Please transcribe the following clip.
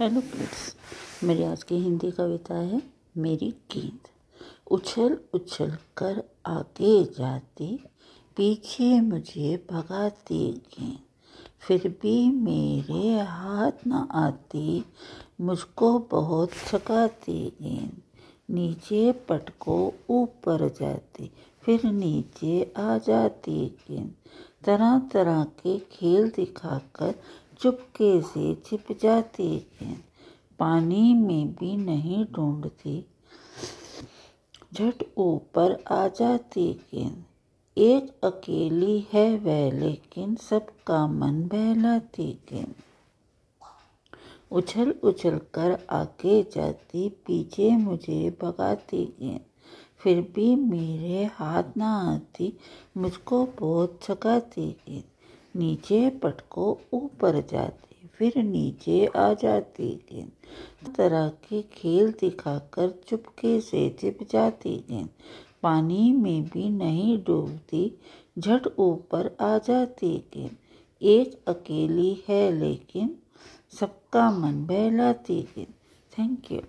Hello kids मेरी आज की हिंदी कविता है मेरी गेंद उछल उछल कर आगे जाती, पीछे मुझे भगाती गेंद फिर भी मेरे हाथ न आती, मुझको बहुत थकाती गेंद नीचे पटको ऊपर जाती, फिर नीचे आ जाती गेंद तरह तरह के खेल दिखाकर चुपके से छिप जाती गेंद पानी में भी नहीं ढूंढती। झट ऊपर आ जाती गेंद एक अकेली है वह, लेकिन सबका मन बहलाती गेंद उछल उछल कर आगे जाती, पीछे मुझे भगाती गेंद फिर भी मेरे हाथ ना आती, मुझको बहुत थकाती गेंद नीचे पटको ऊपर जाती, फिर नीचे आ जाती गेंद तरह के खेल दिखाकर चुपके से चिप जाती गेंद पानी में भी नहीं डूबती, झट ऊपर आ जाती गेंद एक अकेली है लेकिन सबका मन बहलाती गेंद थैंक यू।